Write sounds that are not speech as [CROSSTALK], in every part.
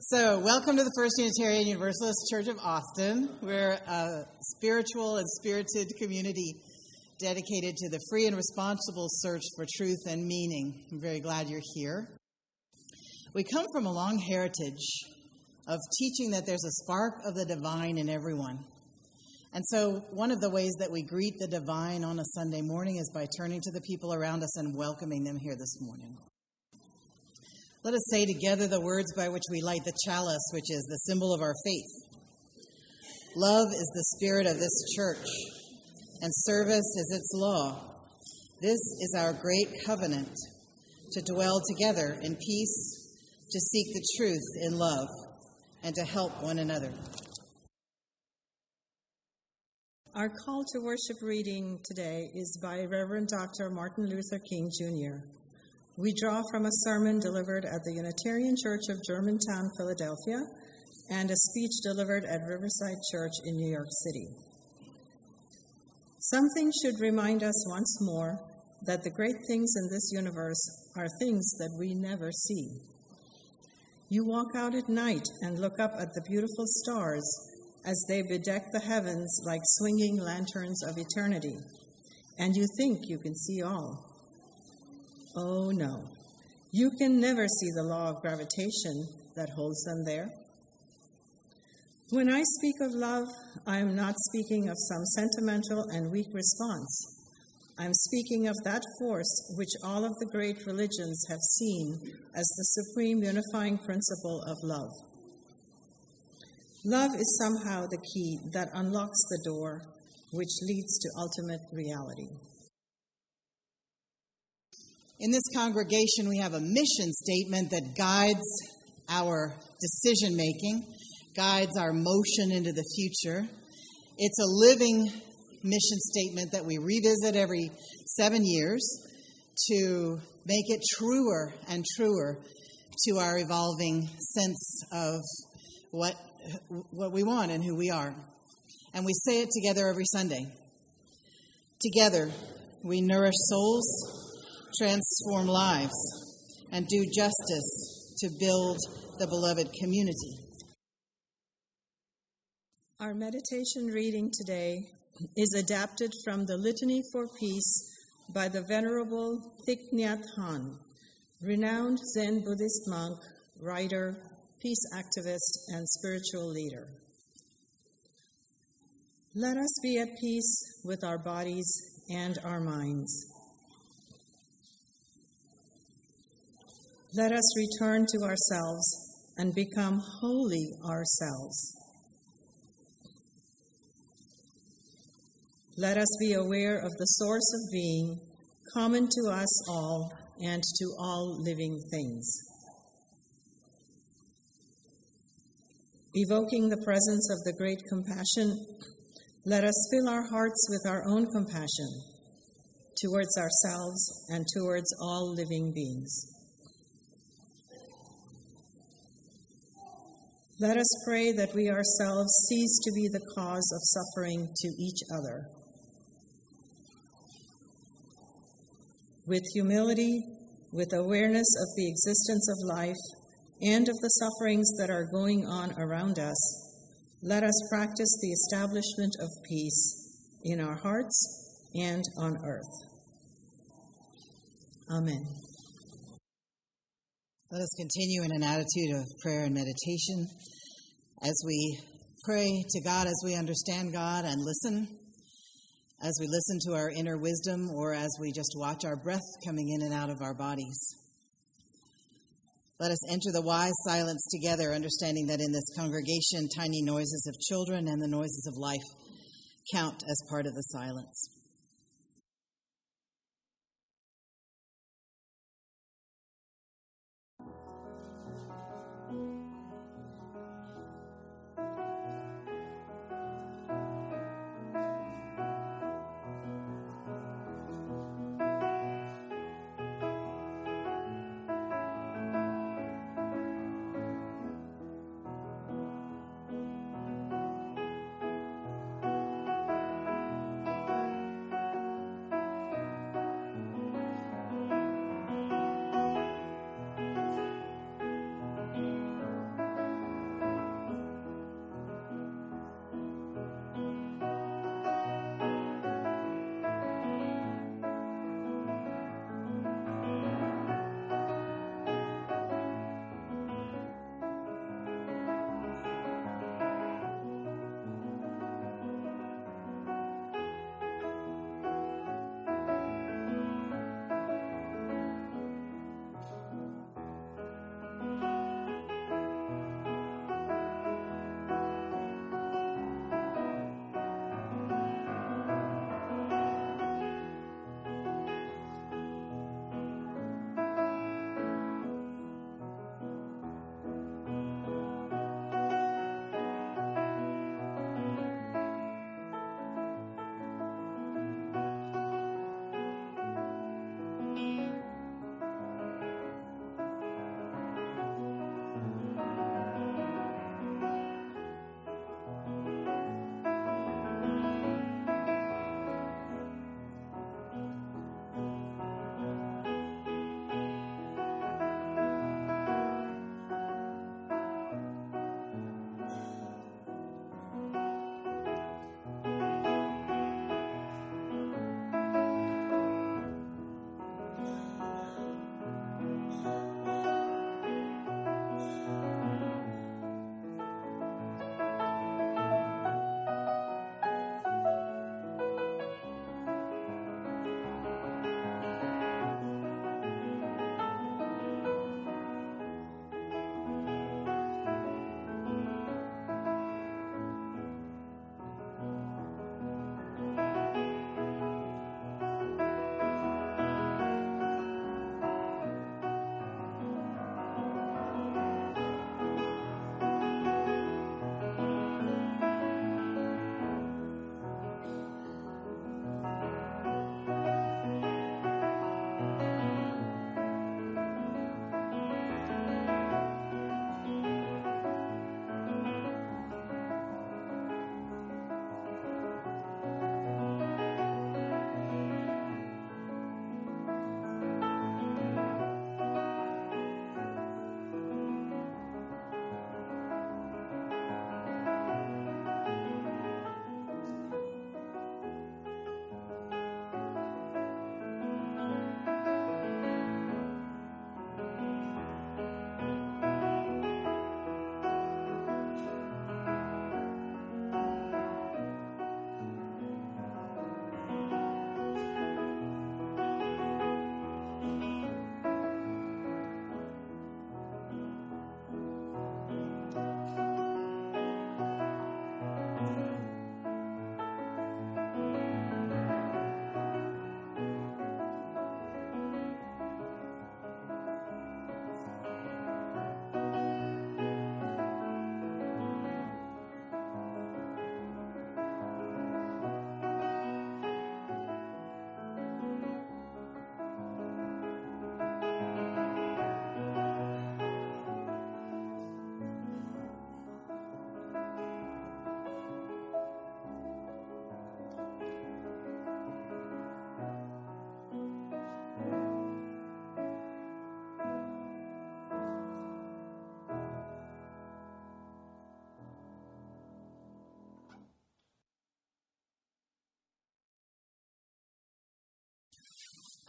So, welcome to the First Unitarian Universalist Church of Austin. We're a spiritual and spirited community dedicated to the free and responsible search for truth and meaning. I'm very glad you're here. We come from a long heritage of teaching that there's a spark of the divine in everyone. And so, one of the ways that we greet the divine on a Sunday morning is by turning to the people around us and welcoming them here this morning. Let us say together the words by which we light the chalice, which is the symbol of our faith. Love is the spirit of this church, and service is its law. This is our great covenant to dwell together in peace, to seek the truth in love, and to help one another. Our call to worship reading today is by Reverend Dr. Martin Luther King Jr. We draw from a sermon delivered at the Unitarian Church of Germantown, Philadelphia, and a speech delivered at Riverside Church in New York City. Something should remind us once more that the great things in this universe are things that we never see. You walk out at night and look up at the beautiful stars as they bedeck the heavens like swinging lanterns of eternity, and you think you can see all. Oh no, you can never see the law of gravitation that holds them there. When I speak of love, I am not speaking of some sentimental and weak response. I'm speaking of that force which all of the great religions have seen as the supreme unifying principle of love. Love is somehow the key that unlocks the door which leads to ultimate reality. In this congregation, we have a mission statement that guides our decision making, guides our motion into the future. It's a living mission statement that we revisit every seven years to make it truer and truer to our evolving sense of what, what we want and who we are. And we say it together every Sunday. Together, we nourish souls transform lives, and do justice to build the beloved community. Our meditation reading today is adapted from the Litany for Peace by the Venerable Thich Nhat Hanh, renowned Zen Buddhist monk, writer, peace activist, and spiritual leader. Let us be at peace with our bodies and our minds. Let us return to ourselves and become wholly ourselves. Let us be aware of the source of being common to us all and to all living things. Evoking the presence of the great compassion, let us fill our hearts with our own compassion towards ourselves and towards all living beings. Let us pray that we ourselves cease to be the cause of suffering to each other. With humility, with awareness of the existence of life and of the sufferings that are going on around us, let us practice the establishment of peace in our hearts and on earth. Amen. Let us continue in an attitude of prayer and meditation as we pray to God as we understand God and listen, as we listen to our inner wisdom, or as we just watch our breath coming in and out of our bodies. Let us enter the wise silence together, understanding that in this congregation, tiny noises of children and the noises of life count as part of the silence.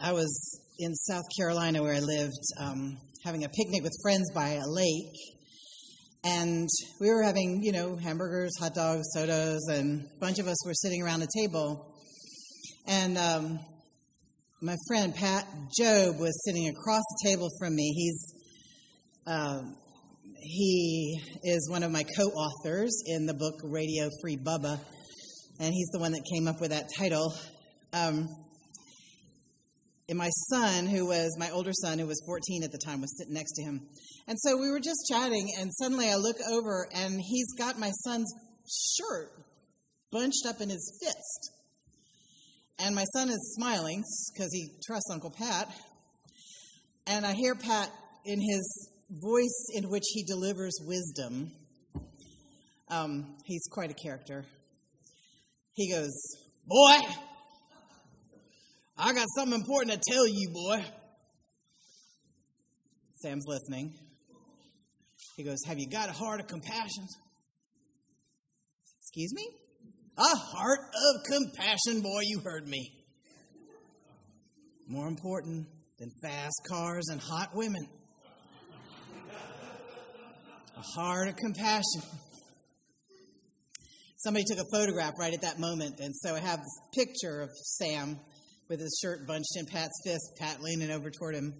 I was in South Carolina where I lived, um, having a picnic with friends by a lake. And we were having, you know, hamburgers, hot dogs, sodas, and a bunch of us were sitting around a table. And um, my friend Pat Jobe was sitting across the table from me. He's uh, he is one of my co-authors in the book Radio Free Bubba, and he's the one that came up with that title. Um, and my son, who was my older son, who was 14 at the time, was sitting next to him. And so we were just chatting, and suddenly I look over, and he's got my son's shirt bunched up in his fist. And my son is smiling because he trusts Uncle Pat. And I hear Pat in his voice in which he delivers wisdom. Um, he's quite a character. He goes, Boy, I got something important to tell you, boy. Sam's listening. He goes, Have you got a heart of compassion? Excuse me? A heart of compassion, boy, you heard me. More important than fast cars and hot women. A heart of compassion. Somebody took a photograph right at that moment, and so I have this picture of Sam with his shirt bunched in Pat's fist, Pat leaning over toward him.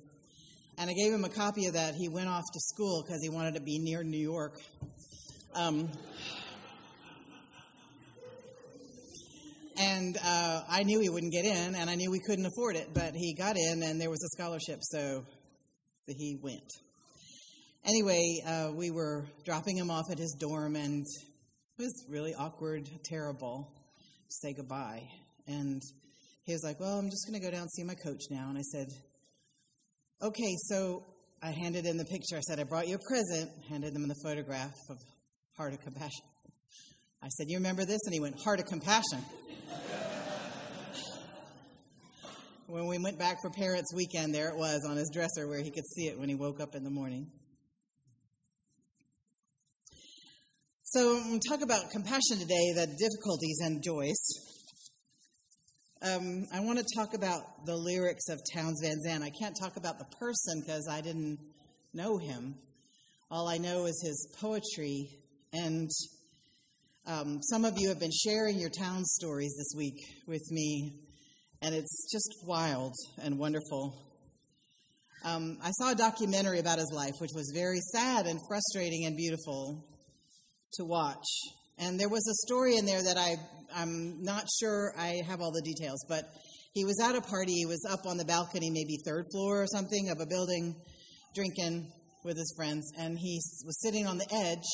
And I gave him a copy of that. He went off to school because he wanted to be near New York. Um, and uh, I knew he wouldn't get in, and I knew we couldn't afford it, but he got in, and there was a scholarship, so he went anyway, uh, we were dropping him off at his dorm, and it was really awkward, terrible to say goodbye. And he was like, Well, I'm just going to go down and see my coach now. And I said, Okay, so I handed in the picture. I said, I brought you a present, handed him the photograph of Heart of Compassion. I said, You remember this? And he went, Heart of Compassion. when we went back for Parents Weekend, there it was on his dresser where he could see it when he woke up in the morning. So, I'm talk about compassion today, the difficulties and joys. Um, I want to talk about the lyrics of Townes Van Zandt. I can't talk about the person because I didn't know him. All I know is his poetry. And um, some of you have been sharing your town stories this week with me, and it's just wild and wonderful. Um, I saw a documentary about his life, which was very sad and frustrating and beautiful to watch. And there was a story in there that I, I'm not sure I have all the details, but he was at a party. He was up on the balcony, maybe third floor or something of a building, drinking with his friends. And he was sitting on the edge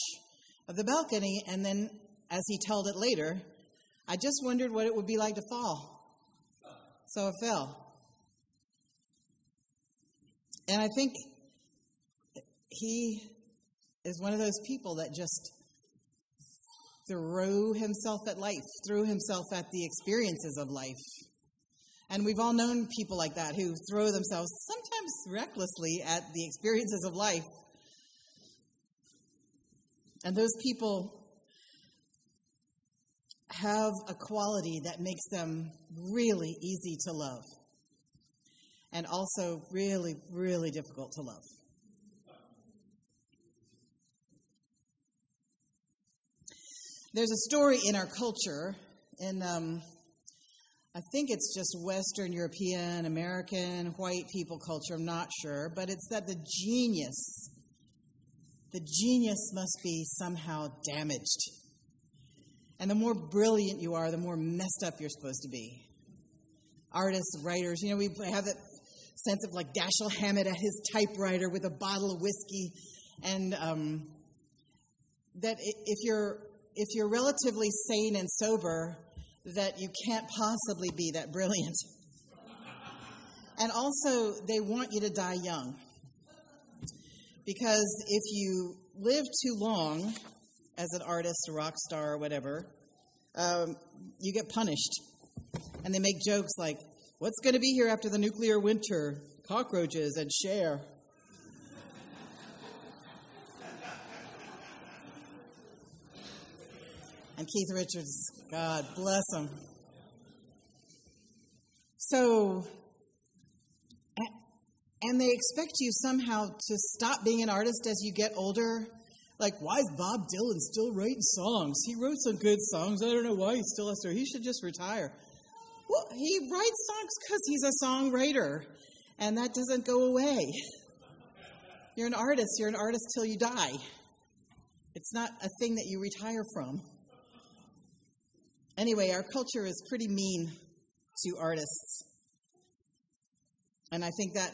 of the balcony. And then, as he told it later, I just wondered what it would be like to fall. So I fell. And I think he is one of those people that just threw himself at life, threw himself at the experiences of life. And we've all known people like that who throw themselves, sometimes recklessly, at the experiences of life. And those people have a quality that makes them really easy to love and also really, really difficult to love. There's a story in our culture, and um, I think it's just Western European, American, white people culture, I'm not sure, but it's that the genius, the genius must be somehow damaged. And the more brilliant you are, the more messed up you're supposed to be. Artists, writers, you know, we have that sense of like Dashiell Hammett at his typewriter with a bottle of whiskey, and um, that if you're if you're relatively sane and sober, that you can't possibly be that brilliant. [LAUGHS] And also, they want you to die young. Because if you live too long as an artist, a rock star, or whatever, um, you get punished. And they make jokes like, What's going to be here after the nuclear winter? Cockroaches and Cher. And Keith Richards. God bless him. So, and they expect you somehow to stop being an artist as you get older. Like, why is Bob Dylan still writing songs? He wrote some good songs. I don't know why he still has to. He should just retire. Well, he writes songs because he's a songwriter, and that doesn't go away. You're an artist. You're an artist till you die. It's not a thing that you retire from. Anyway, our culture is pretty mean to artists. And I think that,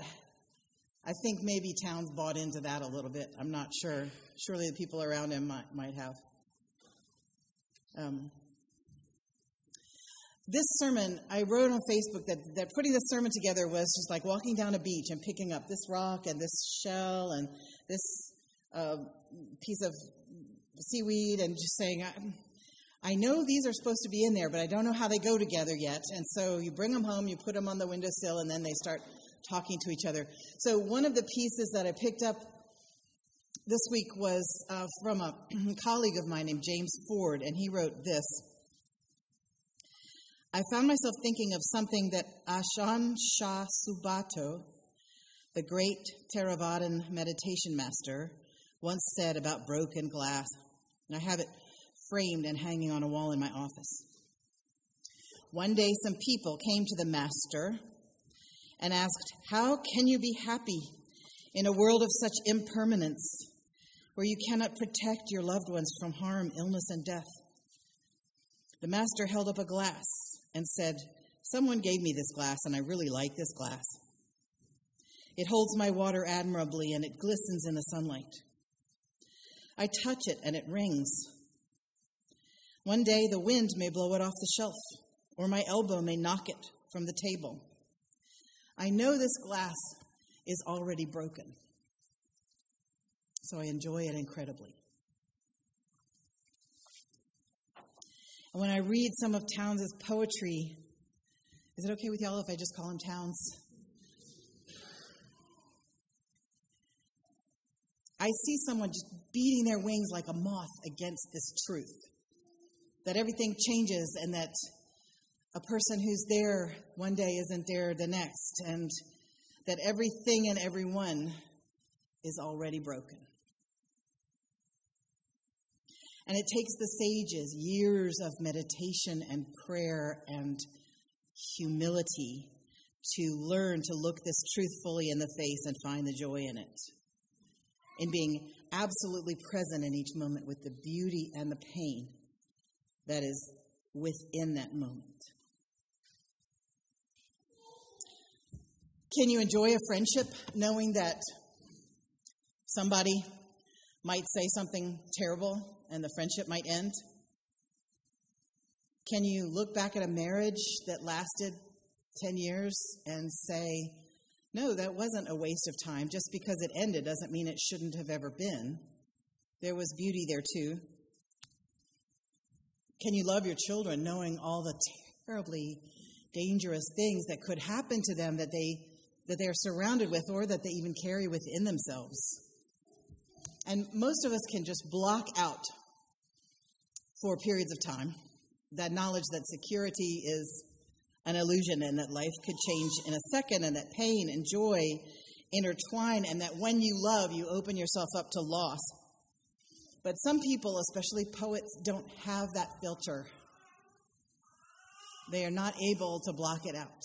I think maybe Townes bought into that a little bit. I'm not sure. Surely the people around him might, might have. Um, this sermon, I wrote on Facebook that, that putting this sermon together was just like walking down a beach and picking up this rock and this shell and this uh, piece of seaweed and just saying, I know these are supposed to be in there, but I don't know how they go together yet. And so you bring them home, you put them on the windowsill, and then they start talking to each other. So one of the pieces that I picked up this week was uh, from a [CLEARS THROAT] colleague of mine named James Ford, and he wrote this. I found myself thinking of something that Ajahn Chah Subhaddo, the great Theravadan meditation master, once said about broken glass. And I have it framed and hanging on a wall in my office. One day, some people came to the master and asked, How can you be happy in a world of such impermanence where you cannot protect your loved ones from harm, illness, and death? The master held up a glass and said, Someone gave me this glass, and I really like this glass. It holds my water admirably, and it glistens in the sunlight. I touch it, and it rings. One day the wind may blow it off the shelf, or my elbow may knock it from the table. I know this glass is already broken, so I enjoy it incredibly. And when I read some of Townes' poetry, is it okay with y'all if I just call him Townes? I see someone just beating their wings like a moth against this truth that everything changes and that a person who's there one day isn't there the next, and that everything and everyone is already broken. And it takes the sages years of meditation and prayer and humility to learn to look this truth fully in the face and find the joy in it. In being absolutely present in each moment with the beauty and the pain that is within that moment. Can you enjoy a friendship knowing that somebody might say something terrible and the friendship might end? Can you look back at a marriage that lasted 10 years and say, no, that wasn't a waste of time. Just because it ended doesn't mean it shouldn't have ever been. There was beauty there too. Can you love your children knowing all the terribly dangerous things that could happen to them that they that they are surrounded with or that they even carry within themselves? And most of us can just block out for periods of time that knowledge that security is an illusion and that life could change in a second and that pain and joy intertwine and that when you love, you open yourself up to loss but some people, especially poets, don't have that filter. They are not able to block it out.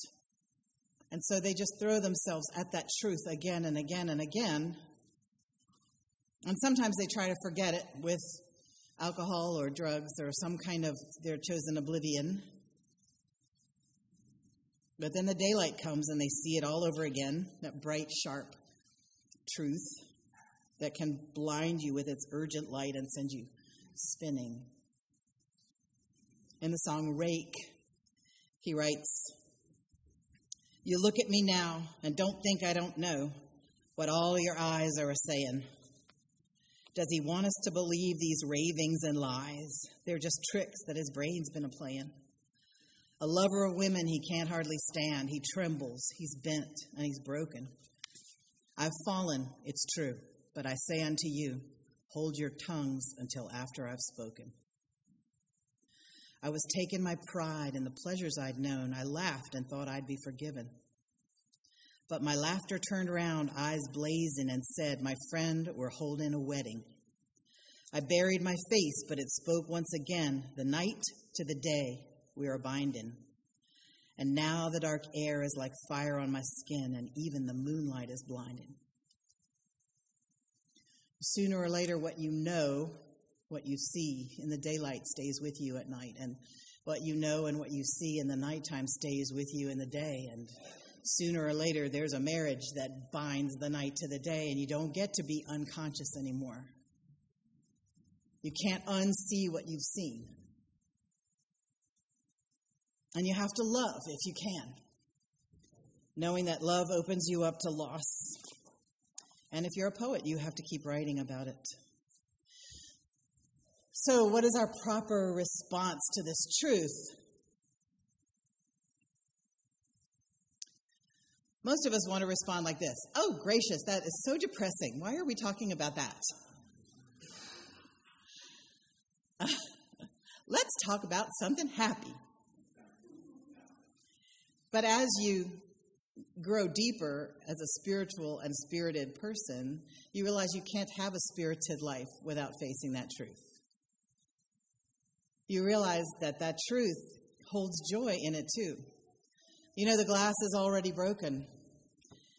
And so they just throw themselves at that truth again and again and again. And sometimes they try to forget it with alcohol or drugs or some kind of their chosen oblivion. But then the daylight comes and they see it all over again that bright, sharp truth that can blind you with its urgent light and send you spinning. In the song Rake, he writes, You look at me now and don't think I don't know what all your eyes are saying. Does he want us to believe these ravings and lies? They're just tricks that his brain's been a playing. A lover of women he can't hardly stand. He trembles, he's bent, and he's broken. I've fallen, it's true. But I say unto you, hold your tongues until after I've spoken. I was taken my pride in the pleasures I'd known. I laughed and thought I'd be forgiven. But my laughter turned around, eyes blazing, and said, My friend, we're holding a wedding. I buried my face, but it spoke once again, the night to the day we are binding. And now the dark air is like fire on my skin, and even the moonlight is blinding. Sooner or later, what you know, what you see in the daylight stays with you at night, and what you know and what you see in the nighttime stays with you in the day. And sooner or later, there's a marriage that binds the night to the day, and you don't get to be unconscious anymore. You can't unsee what you've seen. And you have to love if you can, knowing that love opens you up to loss. And if you're a poet, you have to keep writing about it. So, what is our proper response to this truth? Most of us want to respond like this Oh, gracious, that is so depressing. Why are we talking about that? [LAUGHS] Let's talk about something happy. But as you grow deeper as a spiritual and spirited person, you realize you can't have a spirited life without facing that truth. You realize that that truth holds joy in it too. You know, the glass is already broken,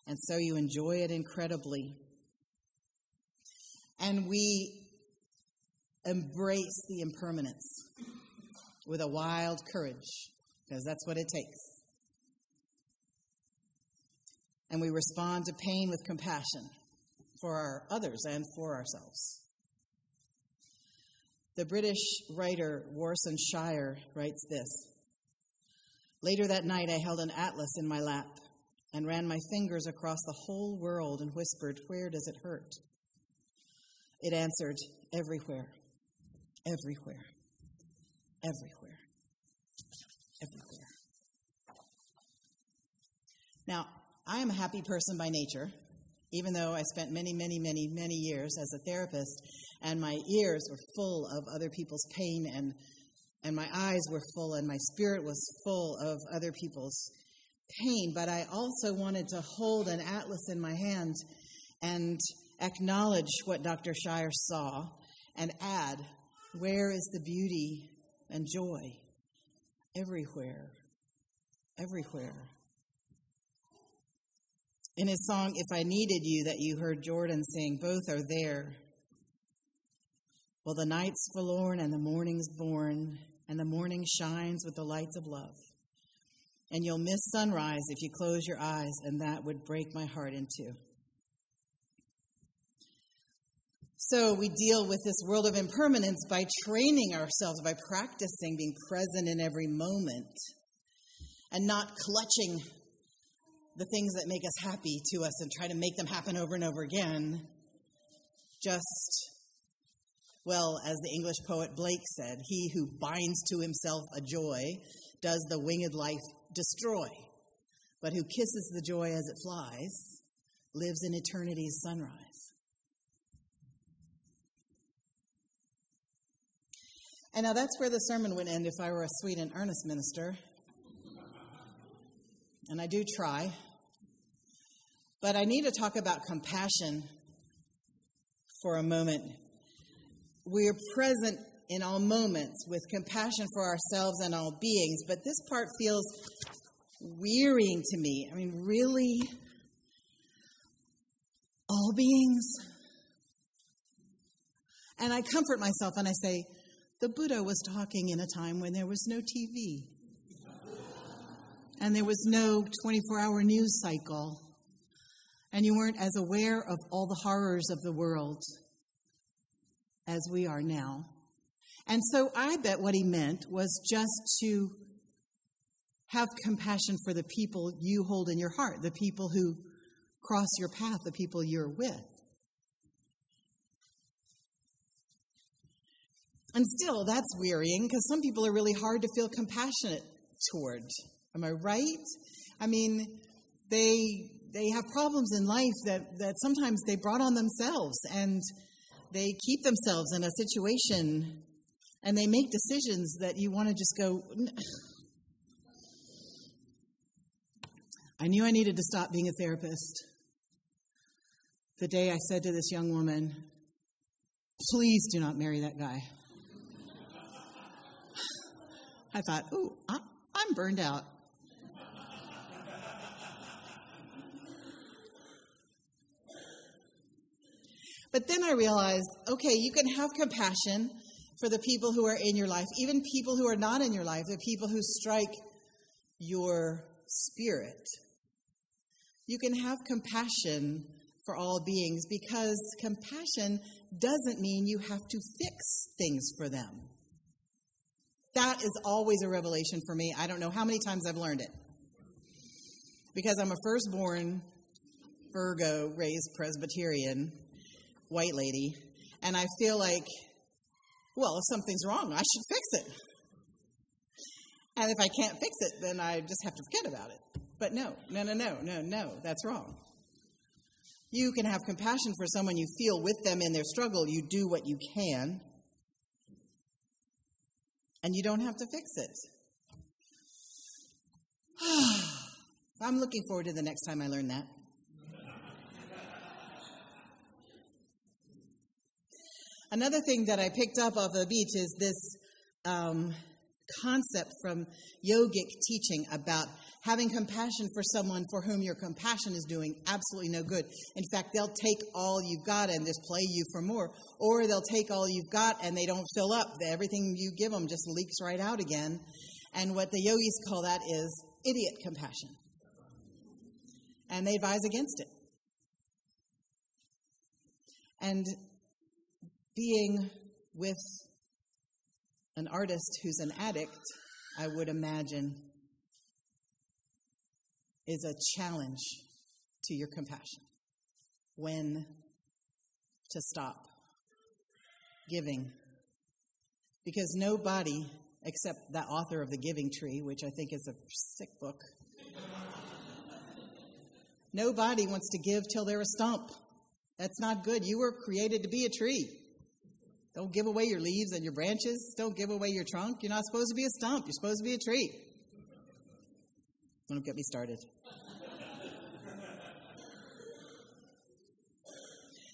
and so you enjoy it incredibly. And we embrace the impermanence with a wild courage, because that's what it takes. And we respond to pain with compassion for our others and for ourselves. The British writer Warsan Shire writes this Later that night, I held an atlas in my lap and ran my fingers across the whole world and whispered, Where does it hurt? It answered, Everywhere, everywhere, everywhere, everywhere. Now, I am a happy person by nature, even though I spent many, many, many, many years as a therapist, and my ears were full of other people's pain, and, and my eyes were full, and my spirit was full of other people's pain. But I also wanted to hold an atlas in my hand and acknowledge what Dr. Shire saw and add, where is the beauty and joy? Everywhere. Everywhere. In his song, If I Needed You, that you heard Jordan sing, both are there. Well, the night's forlorn and the morning's born, and the morning shines with the lights of love. And you'll miss sunrise if you close your eyes, and that would break my heart in two. So we deal with this world of impermanence by training ourselves, by practicing being present in every moment and not clutching the things that make us happy to us and try to make them happen over and over again. Just, well, as the English poet Blake said, he who binds to himself a joy does the winged life destroy, but who kisses the joy as it flies lives in eternity's sunrise. And now that's where the sermon would end if I were a sweet and earnest minister. And I do try. But I need to talk about compassion for a moment. We are present in all moments with compassion for ourselves and all beings, but this part feels wearying to me. I mean, really? All beings? And I comfort myself and I say, the Buddha was talking in a time when there was no TV and there was no 24 hour news cycle and you weren't as aware of all the horrors of the world as we are now. And so I bet what he meant was just to have compassion for the people you hold in your heart, the people who cross your path, the people you're with. And still, that's wearying because some people are really hard to feel compassionate toward. Am I right? I mean, they they have problems in life that, that sometimes they brought on themselves and they keep themselves in a situation and they make decisions that you want to just go I knew I needed to stop being a therapist. The day I said to this young woman, Please do not marry that guy. I thought, Ooh, I'm burned out. But then I realized okay, you can have compassion for the people who are in your life, even people who are not in your life, the people who strike your spirit. You can have compassion for all beings because compassion doesn't mean you have to fix things for them. That is always a revelation for me. I don't know how many times I've learned it. Because I'm a firstborn Virgo raised Presbyterian white lady, and I feel like, well, if something's wrong, I should fix it. And if I can't fix it, then I just have to forget about it. But no, no, no, no, no, no, that's wrong. You can have compassion for someone you feel with them in their struggle. You do what you can, and you don't have to fix it. [SIGHS] I'm looking forward to the next time I learn that. Another thing that I picked up off the beach is this um, concept from yogic teaching about having compassion for someone for whom your compassion is doing absolutely no good. In fact, they'll take all you've got and just play you for more, or they'll take all you've got and they don't fill up. Everything you give them just leaks right out again. And what the yogis call that is idiot compassion. And they advise against it. And being with an artist who's an addict, I would imagine, is a challenge to your compassion. When to stop giving. Because nobody, except that author of The Giving Tree, which I think is a sick book, nobody wants to give till they're a stump. That's not good. You were created to be a tree. Don't give away your leaves and your branches. Don't give away your trunk. You're not supposed to be a stump. You're supposed to be a tree. Don't get me started.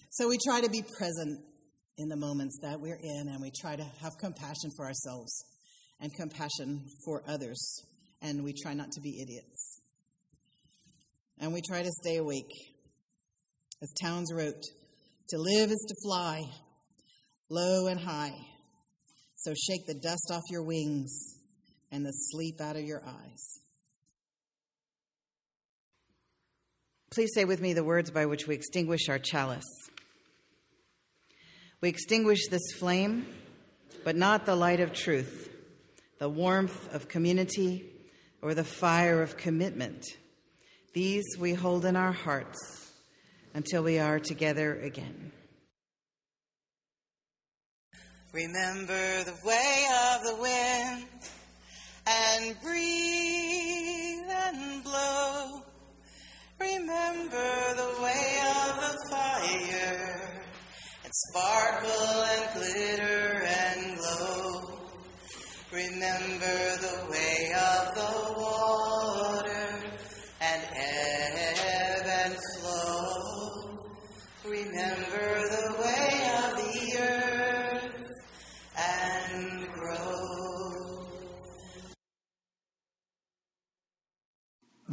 so we try to be present in the moments that we're in, and we try to have compassion for ourselves and compassion for others, and we try not to be idiots. And we try to stay awake. As Townes wrote, to live is to fly, low and high. So shake the dust off your wings and the sleep out of your eyes. Please say with me the words by which we extinguish our chalice. We extinguish this flame, but not the light of truth, the warmth of community, or the fire of commitment. These we hold in our hearts until we are together again. Remember the way of the wind and breathe and blow. Remember the way of the fire and sparkle and glitter and glow. Remember the way of the water